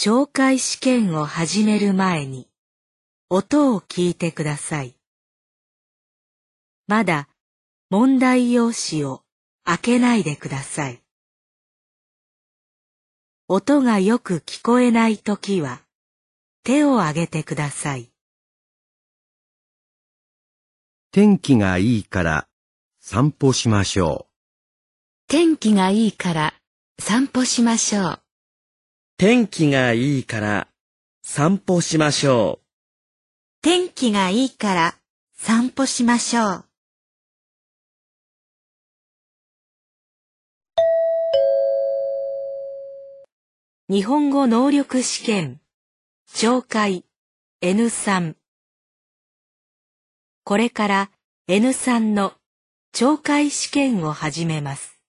懲戒試験を始める前に音を聞いてください。まだ問題用紙を開けないでください。音がよく聞こえないときは手を挙げてください。天気がいいから散歩しましょう。天気がいいから散歩しましょう。天気がいいから散歩しましょう。天気がいいから散歩しましょう。日本語能力試験懲戒 N3 これから N3 の懲戒試験を始めます。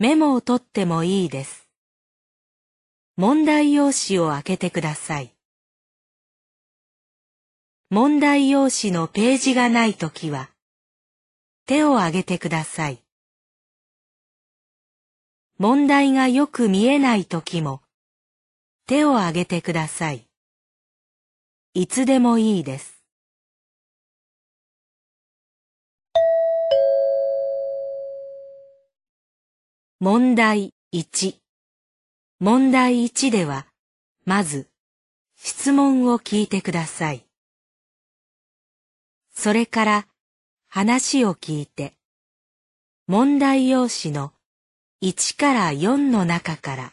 メモを取ってもいいです。問題用紙を開けてください。問題用紙のページがないときは、手を挙げてください。問題がよく見えないときも、手を挙げてください。いつでもいいです。問題1問題1では、まず、質問を聞いてください。それから、話を聞いて、問題用紙の1から4の中から、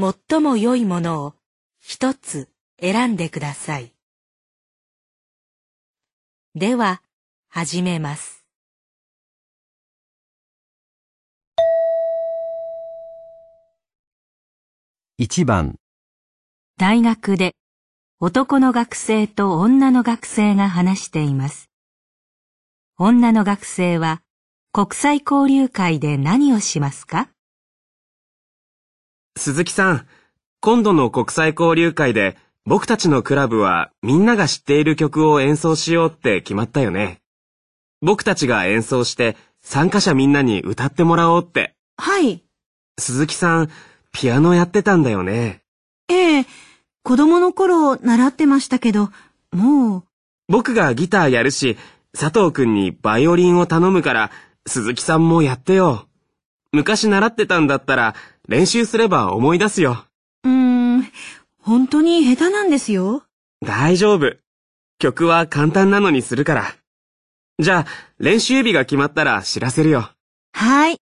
最も良いものを一つ選んでください。では、始めます。1番大学で男の学生と女の学生が話しています。女の学生は国際交流会で何をしますか？鈴木さん、今度の国際交流会で僕たちのクラブはみんなが知っている曲を演奏しようって決まったよね。僕たちが演奏して参加者みんなに歌ってもらおうって。はい。鈴木さん、ピアノやってたんだよね。ええ、子供の頃習ってましたけど、もう。僕がギターやるし、佐藤くんにバイオリンを頼むから、鈴木さんもやってよ。昔習ってたんだったら、練習すれば思い出すよ。うーん、本当に下手なんですよ。大丈夫。曲は簡単なのにするから。じゃあ、練習日が決まったら知らせるよ。はい。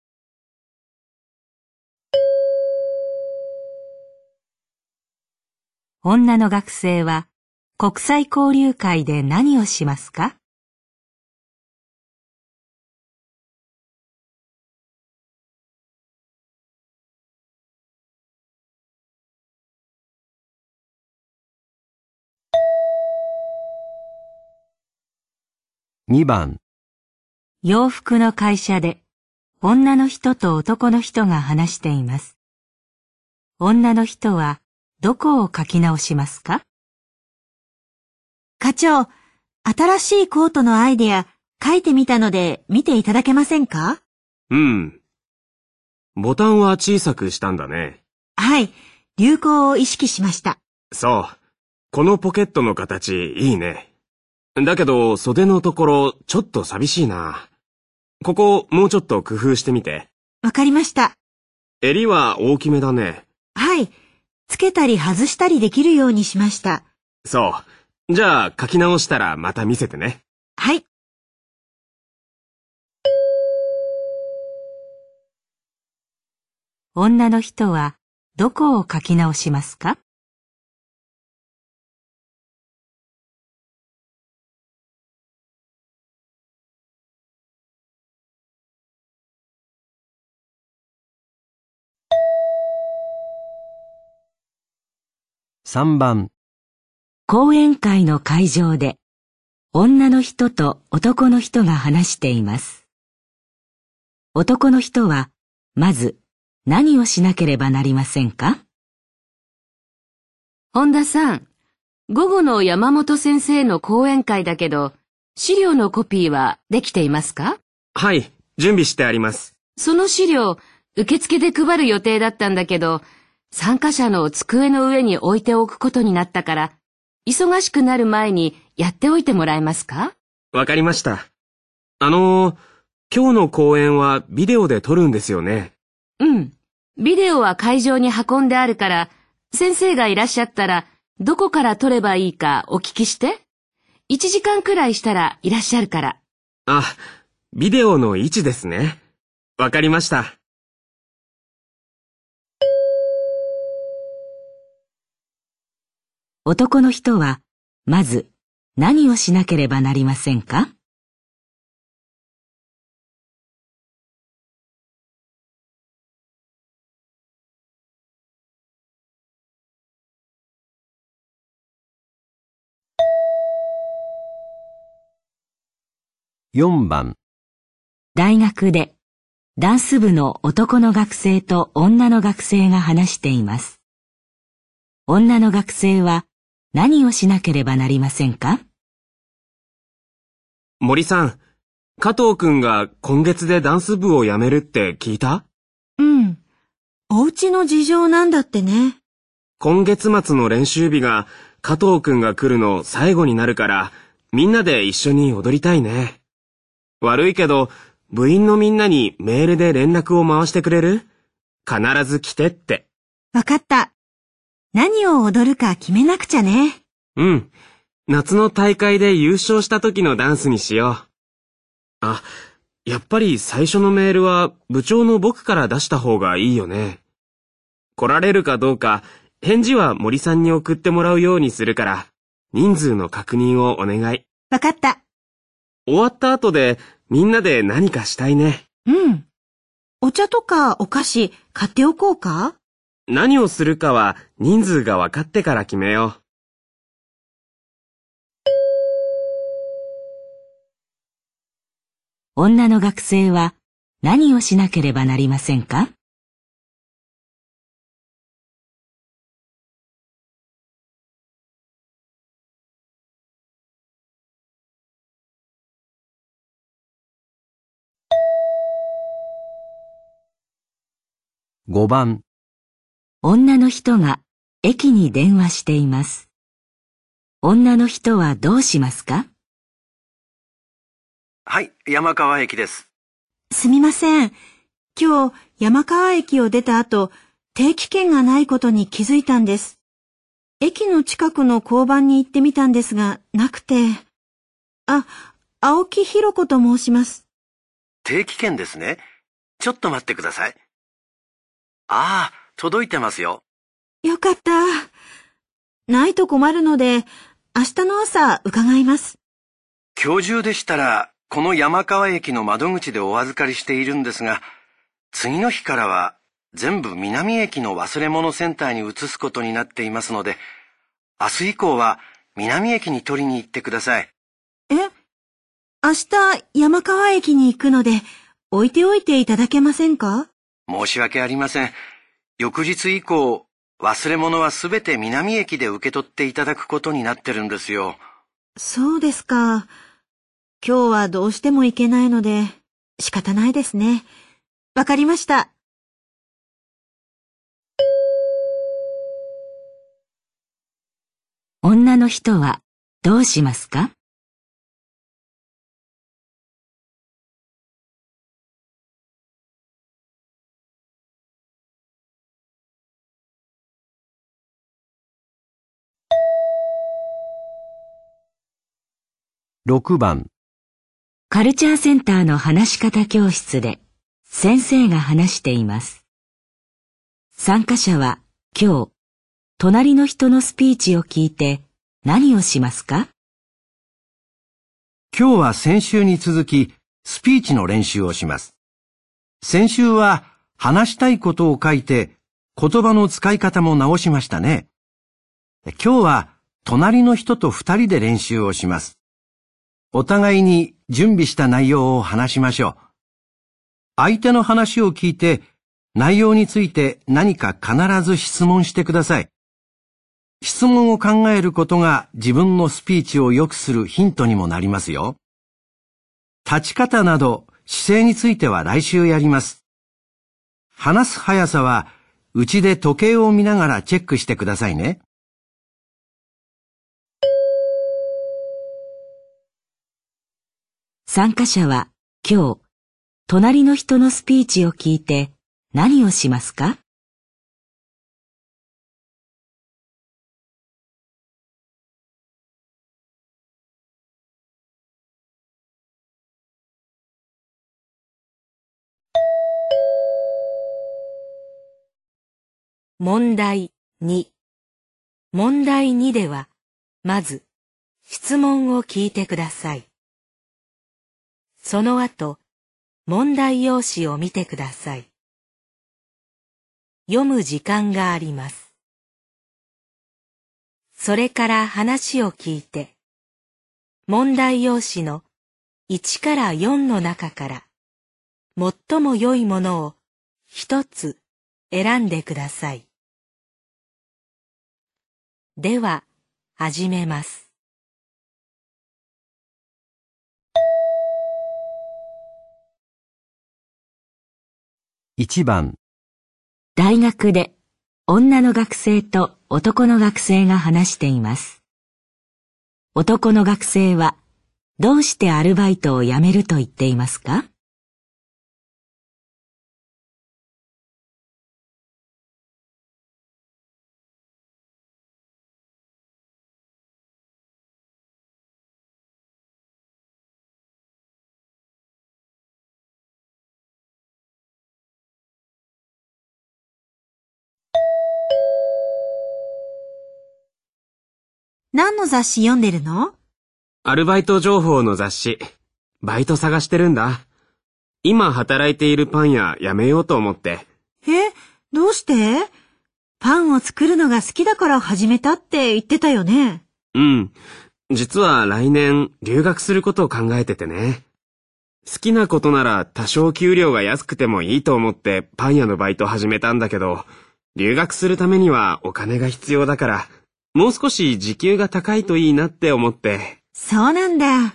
女の学生は国際交流会で何をしますか？2番洋服の会社で女の人と男の人が話しています。女の人はどこを書き直しますか？課長、新しいコートのアイデア書いてみたので見ていただけませんか？うん。ボタンは小さくしたんだね。はい、流行を意識しました。そう。このポケットの形いいね。だけど袖のところちょっと寂しいな。ここもうちょっと工夫してみて。わかりました。襟は大きめだね。はい。つけたり外したりできるようにしました。そう。じゃあ書き直したらまた見せてね。はい。女の人はどこを書き直しますか？3番講演会の会場で女の人と男の人が話しています。男の人はまず何をしなければなりませんか？本田さん、午後の山本先生の講演会だけど、資料のコピーはできていますか？はい、準備してあります。その資料、受付で配る予定だったんだけど、参加者の机の上に置いておくことになったから、忙しくなる前にやっておいてもらえますか？わかりました。あのー、今日の講演はビデオで撮るんですよね。うん。ビデオは会場に運んであるから、先生がいらっしゃったら、どこから撮ればいいかお聞きして。1時間くらいしたらいらっしゃるから。あ、ビデオの位置ですね。わかりました。男の人は、まず何をしなければなりませんか？4番大学でダンス部の男の学生と女の学生が話しています。女の学生は何をしなければなりませんか？森さん、加藤くんが今月でダンス部を辞めるって聞いた？うん。お家の事情なんだってね。今月末の練習日が加藤くんが来るの最後になるから、みんなで一緒に踊りたいね。悪いけど、部員のみんなにメールで連絡を回してくれる？必ず来てって。わかった。何を踊るか決めなくちゃね。うん。夏の大会で優勝した時のダンスにしよう。あ、やっぱり最初のメールは部長の僕から出した方がいいよね。来られるかどうか、返事は森さんに送ってもらうようにするから、人数の確認をお願い。わかった。終わった後でみんなで何かしたいね。うん。お茶とかお菓子買っておこうか？何をするかは人数が分かってから決めよう。女の学生は何をしなければなりませんか？5番女の人が駅に電話しています。女の人はどうしますか？はい、山川駅です。すみません。今日、山川駅を出た後、定期券がないことに気づいたんです。駅の近くの交番に行ってみたんですが、なくて。あ、青木弘子と申します。定期券ですね。ちょっと待ってください。ああ、届いてますよ。よかった。ないと困るので、明日の朝伺います。今日中でしたら、この山川駅の窓口でお預かりしているんですが、次の日からは全部南駅の忘れ物センターに移すことになっていますので、明日以降は南駅に取りに行ってください。え？明日山川駅に行くので、置いておいていただけませんか？申し訳ありません。翌日以降、忘れ物はすべて南駅で受け取っていただくことになってるんですよ。そうですか。今日はどうしても行けないので、仕方ないですね。わかりました。女の人はどうしますか？6番カルチャーセンターの話し方教室で先生が話しています。参加者は今日、隣の人のスピーチを聞いて何をしますか？今日は先週に続きスピーチの練習をします。先週は話したいことを書いて言葉の使い方も直しましたね。今日は隣の人と二人で練習をします。お互いに準備した内容を話しましょう。相手の話を聞いて、内容について何か必ず質問してください。質問を考えることが自分のスピーチを良くするヒントにもなりますよ。立ち方など姿勢については来週やります。話す速さはうちで時計を見ながらチェックしてくださいね。参加者は今日、隣の人のスピーチを聞いて何をしますか？問題2問題2では、まず、質問を聞いてください。その後、問題用紙を見てください。読む時間があります。それから話を聞いて、問題用紙の1から4の中から、最も良いものを一つ選んでください。では、始めます。1番、大学で女の学生と男の学生が話しています。男の学生はどうしてアルバイトを辞めると言っていますか？何の雑誌読んでるの？アルバイト情報の雑誌。バイト探してるんだ。今働いているパン屋辞めようと思って。え、どうして？パンを作るのが好きだから始めたって言ってたよね。うん。実は来年留学することを考えててね。好きなことなら多少給料が安くてもいいと思ってパン屋のバイト始めたんだけど、留学するためにはお金が必要だから、もう少し時給が高いといいなって思って。そうなんだ。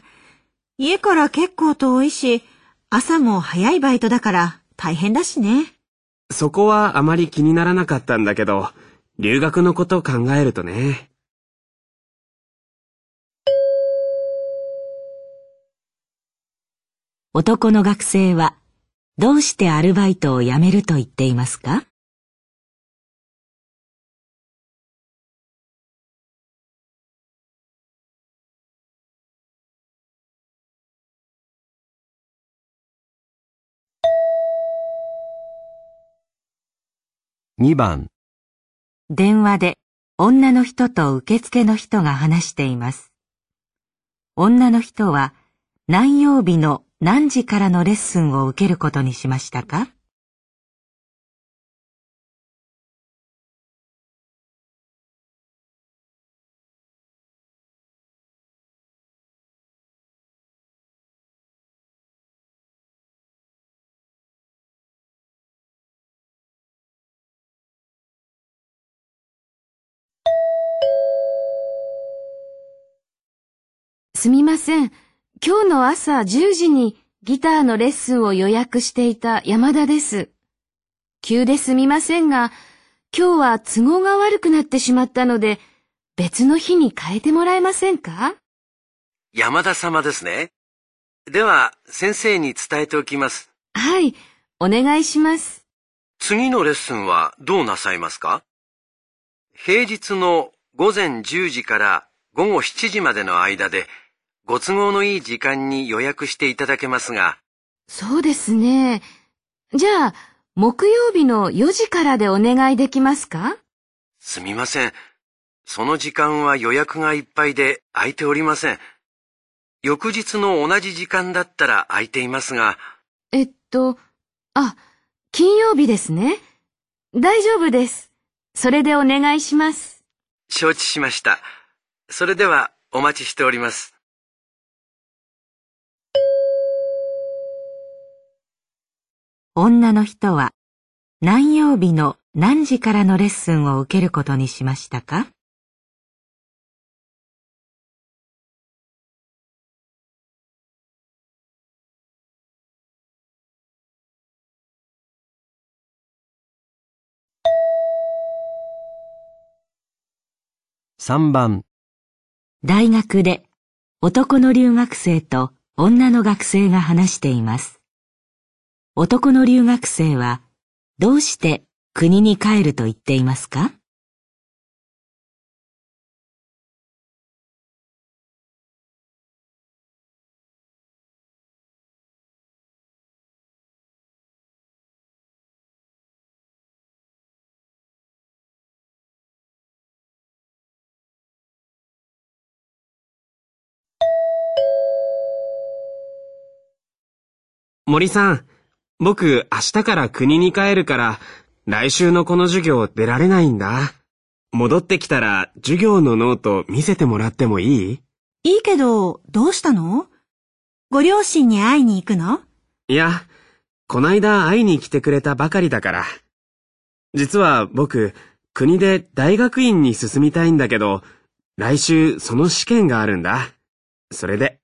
家から結構遠いし、朝も早いバイトだから大変だしね。そこはあまり気にならなかったんだけど、留学のことを考えるとね。男の学生はどうしてアルバイトを辞めると言っていますか？2番、電話で女の人と受付の人が話しています。女の人は何曜日の何時からのレッスンを受けることにしましたか？すみません。今日の朝10時にギターのレッスンを予約していた山田です。急ですみませんが、今日は都合が悪くなってしまったので、別の日に変えてもらえませんか？山田様ですね。では、先生に伝えておきます。はい、お願いします。次のレッスンはどうなさいますか？平日の午前10時から午後7時までの間で、ご都合のいい時間に予約していただけますが、そうですね。じゃあ、木曜日の4時からでお願いできますか？すみません。その時間は予約がいっぱいで空いておりません。翌日の同じ時間だったら空いていますが、えっと、あ、金曜日ですね。大丈夫です。それでお願いします。承知しました。それではお待ちしております。女の人は何曜日の何時からのレッスンを受けることにしましたか？3番大学で男の留学生と女の学生が話しています。男の留学生はどうして国に帰ると言っていますか？森さん、僕明日から国に帰るから、来週のこの授業出られないんだ。戻ってきたら授業のノート見せてもらってもいい？いいけど、どうしたの？ご両親に会いに行くの？いや、こないだ会いに来てくれたばかりだから。実は僕、国で大学院に進みたいんだけど、来週その試験があるんだ。それで。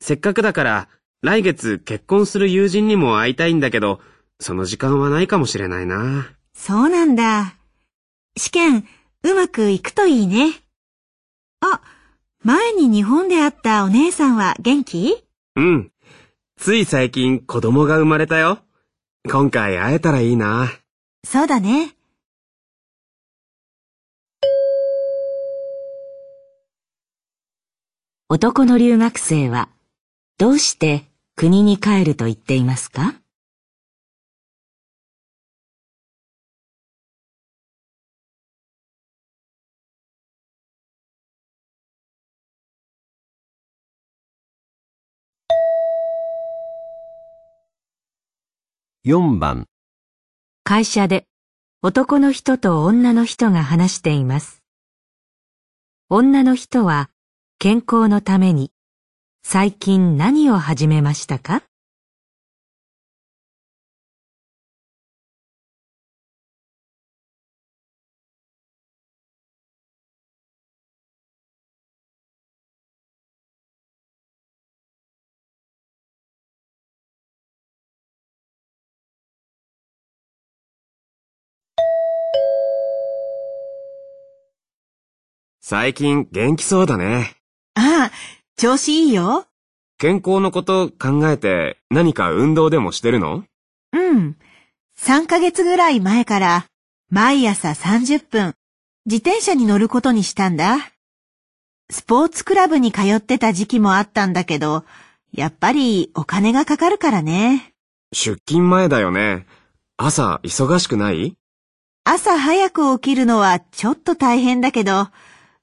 せっかくだから、来月結婚する友人にも会いたいんだけど、その時間はないかもしれないな。そうなんだ。試験、うまくいくといいね。あ、前に日本で会ったお姉さんは元気？うん。つい最近子供が生まれたよ。今回会えたらいいな。そうだね。男の留学生はどうして国に帰ると言っていますか？4番、会社で男の人と女の人が話しています。女の人は健康のために最近何を始めましたか？最近元気そうだね。ああ、調子いいよ。健康のこと考えて何か運動でもしてるの？うん。3ヶ月ぐらい前から、毎朝30分、自転車に乗ることにしたんだ。スポーツクラブに通ってた時期もあったんだけど、やっぱりお金がかかるからね。出勤前だよね。朝忙しくない？朝早く起きるのはちょっと大変だけど、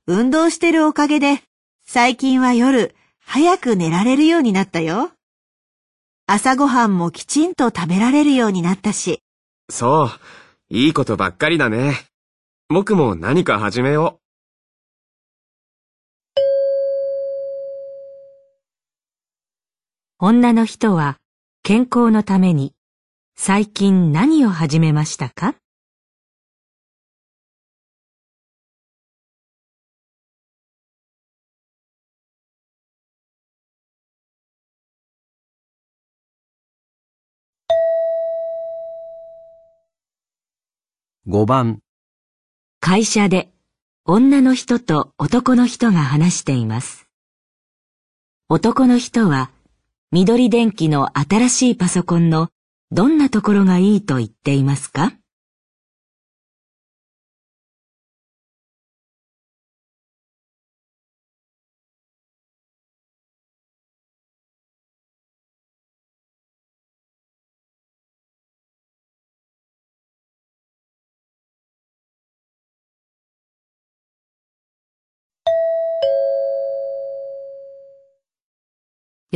運動してるおかげで、最近は夜、早く寝られるようになったよ。朝ごはんもきちんと食べられるようになったし。そう。いいことばっかりだね。僕も何か始めよ女の人は健康のために最近何を始めましたか？5番、会社で女の人と男の人が話しています。男の人は緑電気の新しいパソコンのどんなところがいいと言っていますか？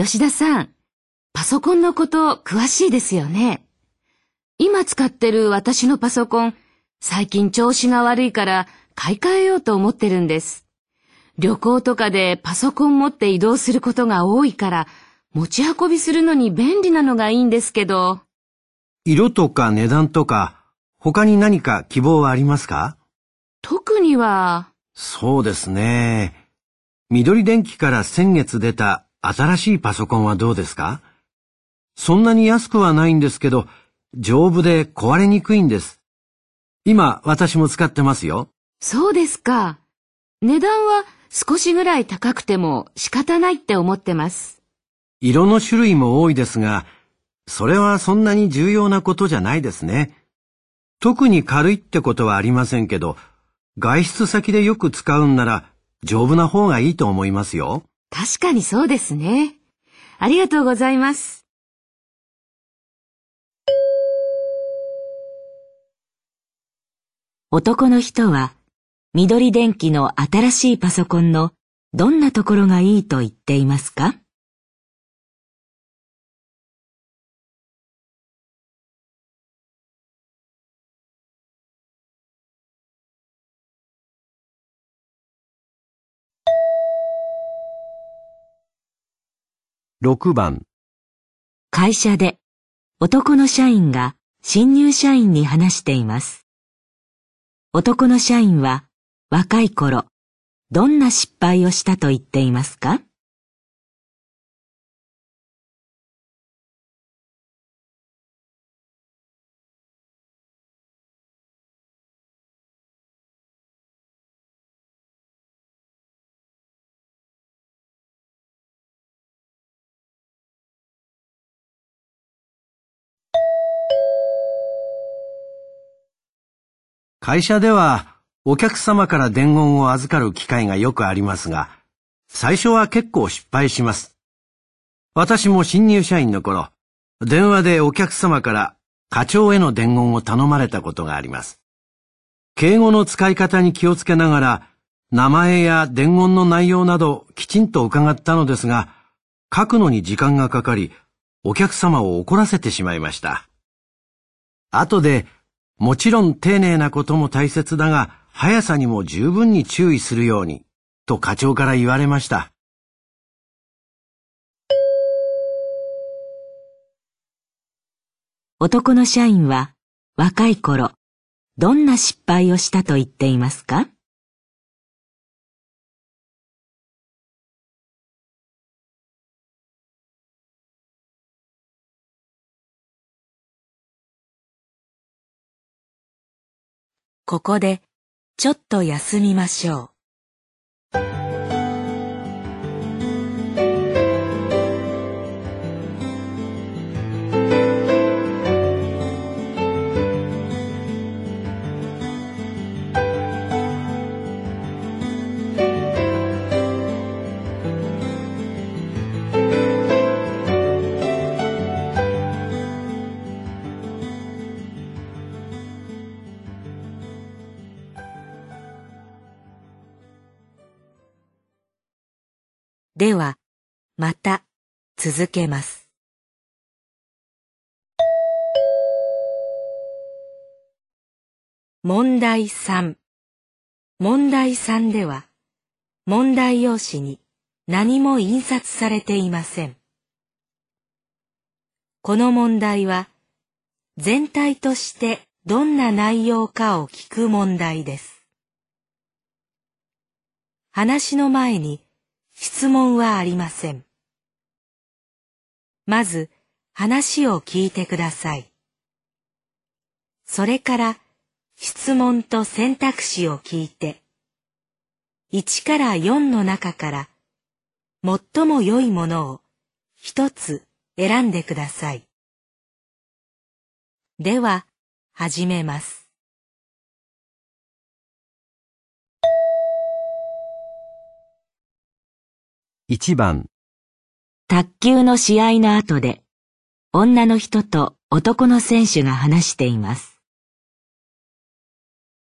吉田さん、パソコンのこと詳しいですよね。今使ってる私のパソコン、最近調子が悪いから買い替えようと思ってるんです。旅行とかでパソコン持って移動することが多いから、持ち運びするのに便利なのがいいんですけど、色とか値段とか、他に何か希望はありますか？特には、そうですね。緑電機から先月出た新しいパソコンはどうですか？そんなに安くはないんですけど、丈夫で壊れにくいんです。今、私も使ってますよ。そうですか。値段は少しぐらい高くても仕方ないって思ってます。色の種類も多いですが、それはそんなに重要なことじゃないですね。特に軽いってことはありませんけど、外出先でよく使うんなら丈夫な方がいいと思いますよ。確かにそうですね。ありがとうございます。男の人は緑電気の新しいパソコンのどんなところがいいと言っていますか？6番会社で男の社員が新入社員に話しています。男の社員は若い頃、どんな失敗をしたと言っていますか？会社ではお客様から伝言を預かる機会がよくありますが、最初は結構失敗します。私も新入社員の頃、電話でお客様から課長への伝言を頼まれたことがあります。敬語の使い方に気をつけながら、名前や伝言の内容などきちんと伺ったのですが、書くのに時間がかかり、お客様を怒らせてしまいました。後で、もちろん丁寧なことも大切だが、速さにも十分に注意するように、と課長から言われました。男の社員は若い頃、どんな失敗をしたと言っていますか？ここでちょっと休みましょう。では、また続けます。問題3問題3では、問題用紙に何も印刷されていません。この問題は、全体としてどんな内容かを聞く問題です。話の前に質問はありません。まず話を聞いてください。それから質問と選択肢を聞いて、1から4の中から最も良いものを一つ選んでください。では、始めます。1番卓球の試合の後で女の人と男の選手が話しています。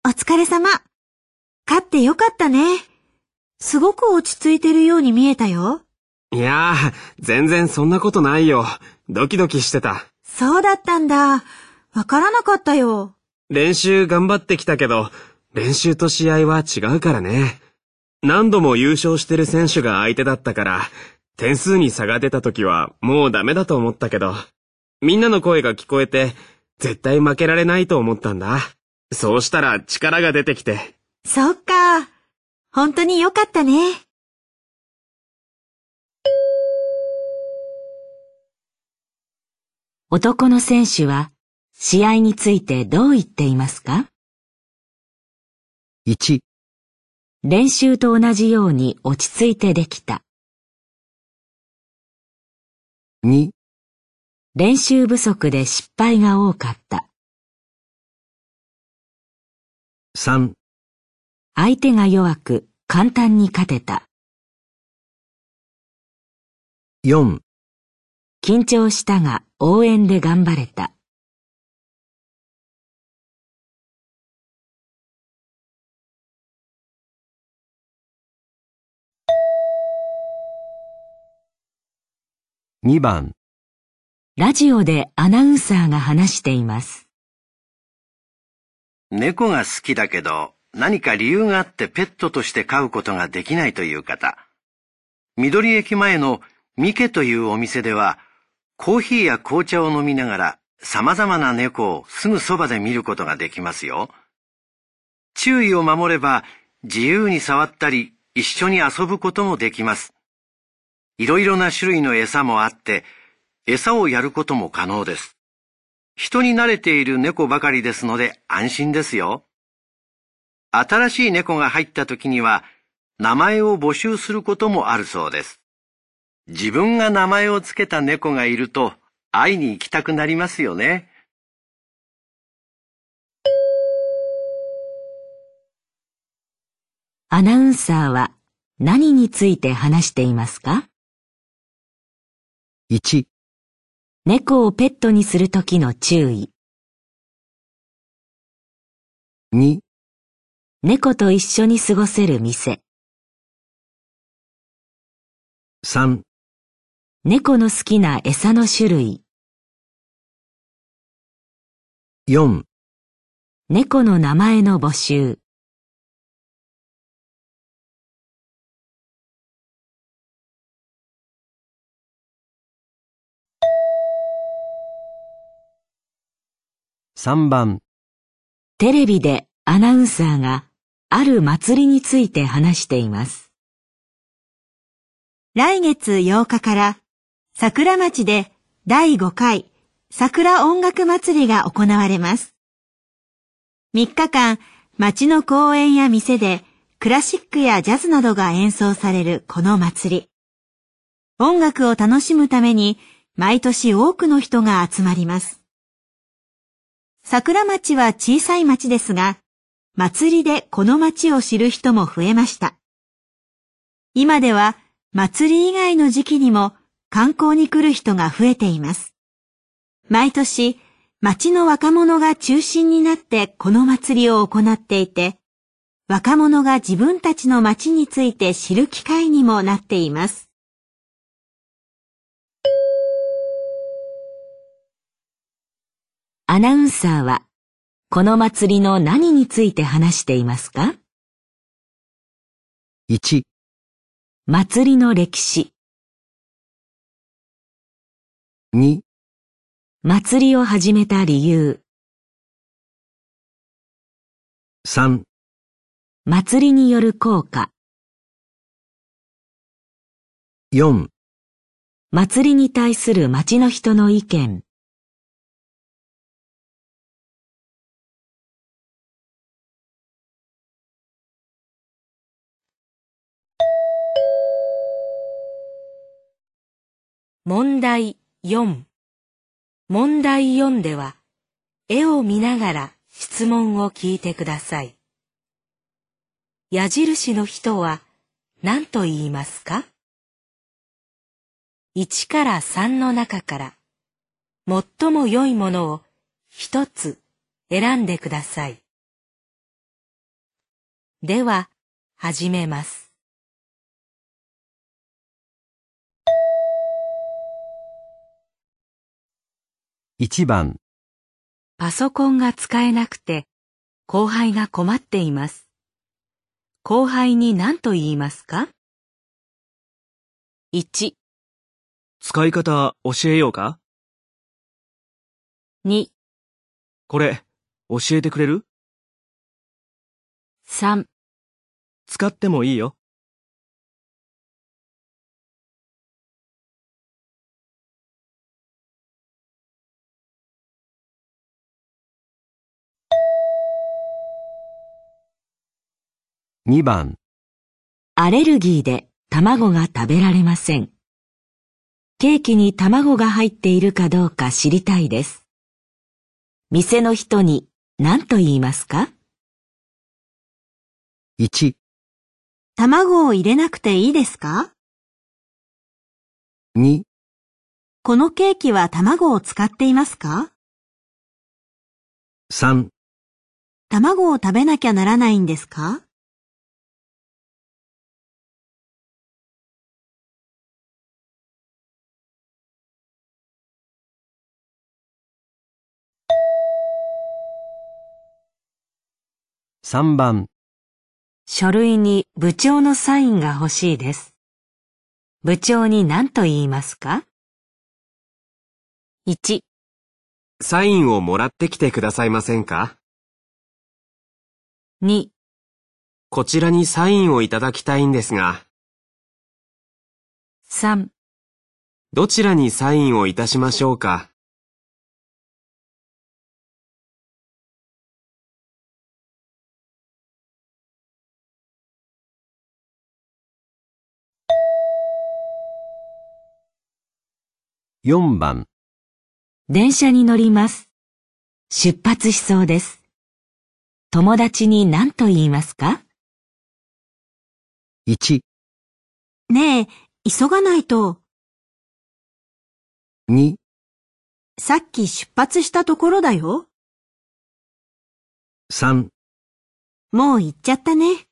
お疲れ様。勝ってよかったね。すごく落ち着いてるように見えたよ。いやー、全然そんなことないよ。ドキドキしてた。そうだったんだ。わからなかったよ。練習頑張ってきたけど、練習と試合は違うからね。何度も優勝してる選手が相手だったから、点数に差が出た時はもうダメだと思ったけど、みんなの声が聞こえて、絶対負けられないと思ったんだ。そうしたら力が出てきて。そっか。本当によかったね。男の選手は試合についてどう言っていますか ?1 練習と同じように落ち着いてできた。2、練習不足で失敗が多かった。3、相手が弱く簡単に勝てた。4、緊張したが応援で頑張れた。2番、ラジオでアナウンサーが話しています。猫が好きだけど、何か理由があってペットとして飼うことができないという方。緑駅前のミケというお店では、コーヒーや紅茶を飲みながら様々な猫をすぐそばで見ることができますよ。注意を守れば自由に触ったり一緒に遊ぶこともできます。いろいろな種類の餌もあって、餌をやることも可能です。人に慣れている猫ばかりですので安心ですよ。新しい猫が入った時には名前を募集することもあるそうです。自分が名前をつけた猫がいると会いに行きたくなりますよね。アナウンサーは何について話していますか？1、猫をペットにするときの注意。2、猫と一緒に過ごせる店。3、猫の好きな餌の種類。4、猫の名前の募集。3番、テレビでアナウンサーがある祭りについて話しています。来月8日から桜町で第5回桜音楽祭りが行われます。3日間、町の公園や店でクラシックやジャズなどが演奏されるこの祭り。音楽を楽しむために毎年多くの人が集まります。桜町は小さい町ですが、祭りでこの町を知る人も増えました。今では祭り以外の時期にも観光に来る人が増えています。毎年、町の若者が中心になってこの祭りを行っていて、若者が自分たちの町について知る機会にもなっています。アナウンサーはこの祭りの何について話していますか？1、祭りの歴史、2、祭りを始めた理由、3、祭りによる効果、4、祭りに対する町の人の意見、問題4問題4では絵を見ながら質問を聞いてください。矢印の人は何と言いますか ?1 から3の中から最も良いものを一つ選んでください。では、始めます。1番、パソコンが使えなくて後輩が困っています。後輩に何と言いますか ?1、使い方教えようか？2、これ、教えてくれる？3使ってもいいよ。2番、アレルギーで卵が食べられません。ケーキに卵が入っているかどうか知りたいです。店の人に何と言いますか？1、卵を入れなくていいですか？2、このケーキは卵を使っていますか？3、卵を食べなきゃならないんですか？3番、書類に部長のサインが欲しいです。部長に何と言いますか ?1、サインをもらってきてくださいませんか？2、こちらにサインをいただきたいんですが、3どちらにサインをいたしましょうか？4番、電車に乗ります。出発しそうです。友達に何と言いますか？1、ねえ、急がないと。2、さっき出発したところだよ。3、もう行っちゃったね。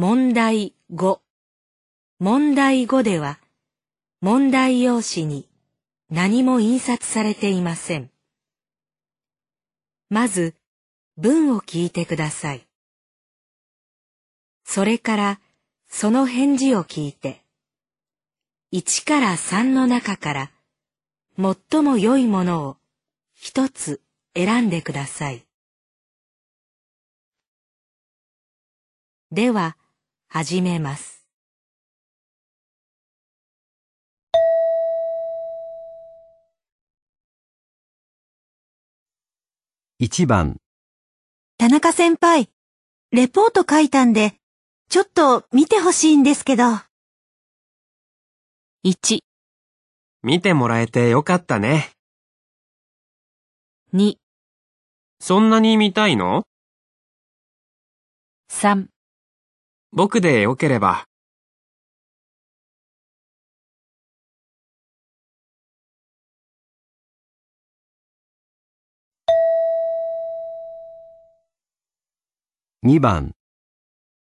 問題5問題5では問題用紙に何も印刷されていません。まず文を聞いてください。それからその返事を聞いて1から3の中から最も良いものを一つ選んでください。では、始めます。1番、田中先輩、レポート書いたんで、ちょっと見てほしいんですけど。1、見てもらえてよかったね。2、そんなに見たいの？3、僕でよければ。2番、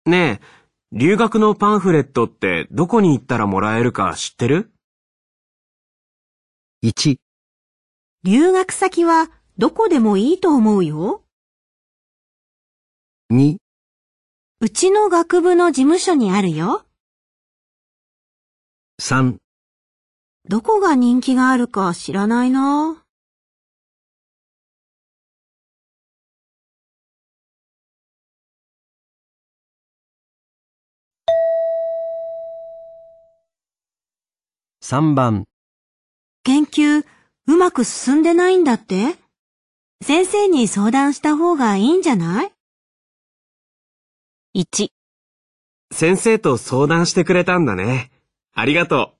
ねえ、留学のパンフレットってどこに行ったらもらえるか知ってる？1、留学先はどこでもいいと思うよ。2、うちの学部の事務所にあるよ。3、どこが人気があるか知らないな。3番、研究、うまく進んでないんだって？先生に相談した方がいいんじゃない？1、先生と相談してくれたんだね。ありがと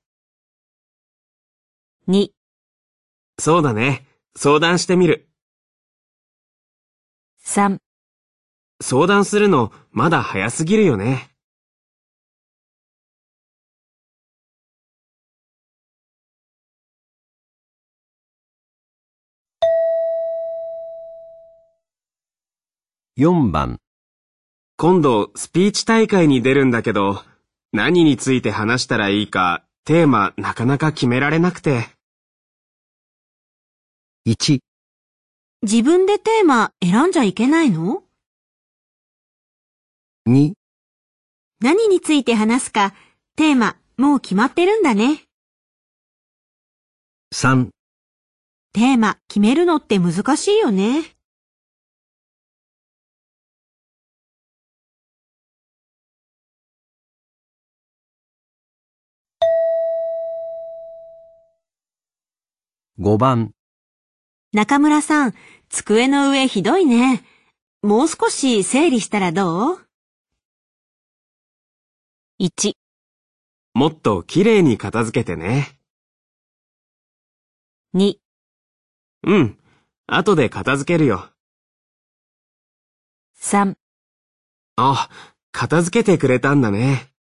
2、う。そうだね。相談してみる。3相談するのまだ早すぎるよね。4番、今度スピーチ大会に出るんだけど、何について話したらいいかテーマなかなか決められなくて。1、自分でテーマ選んじゃいけないの？2、何について話すか、テーマもう決まってるんだね。3テーマ決めるのって難しいよね。5番、中村さん、机の上ひどいね。もう少し整理したらどう ?1、もっと綺麗に片付けてね。2、うん。後で片付けるよ。3あ、片付けてくれたんだね。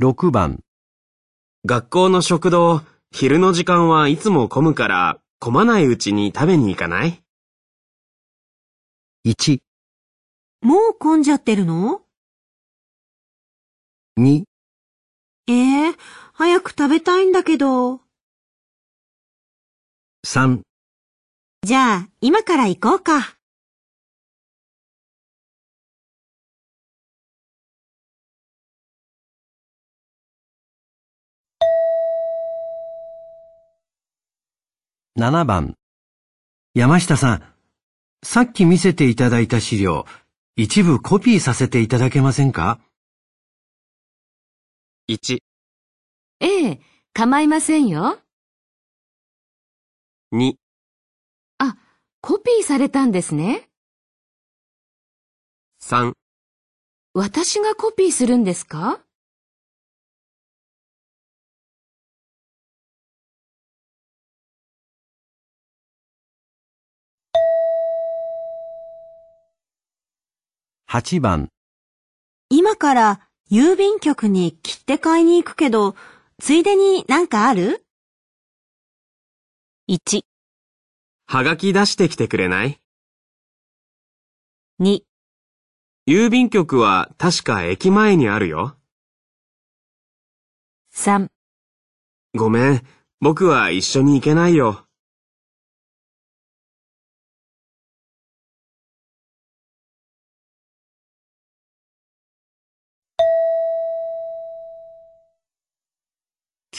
6番、学校の食堂、昼の時間はいつも混むから、混まないうちに食べに行かない？1、もう混んじゃってるの？2、ええ早く食べたいんだけど。3、じゃあ、今から行こうか。7番。山下さん、さっき見せていただいた資料、一部コピーさせていただけませんか ?1、ええ、構いませんよ。2、コピーされたんですね。3、私がコピーするんですか？8番、今から郵便局に切手買いに行くけど、ついでになんかある？1、はがき出してきてくれない？2、郵便局は確か駅前にあるよ。3ごめん、僕は一緒に行けないよ。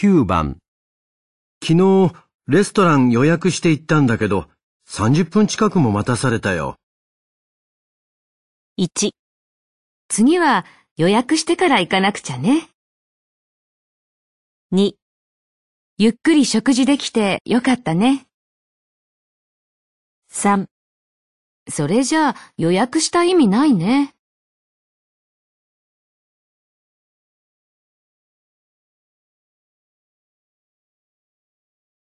9番。昨日、レストラン予約して行ったんだけど、30分近くも待たされたよ。1次は予約してから行かなくちゃね。2ゆっくり食事できてよかったね。3それじゃあ予約した意味ないね。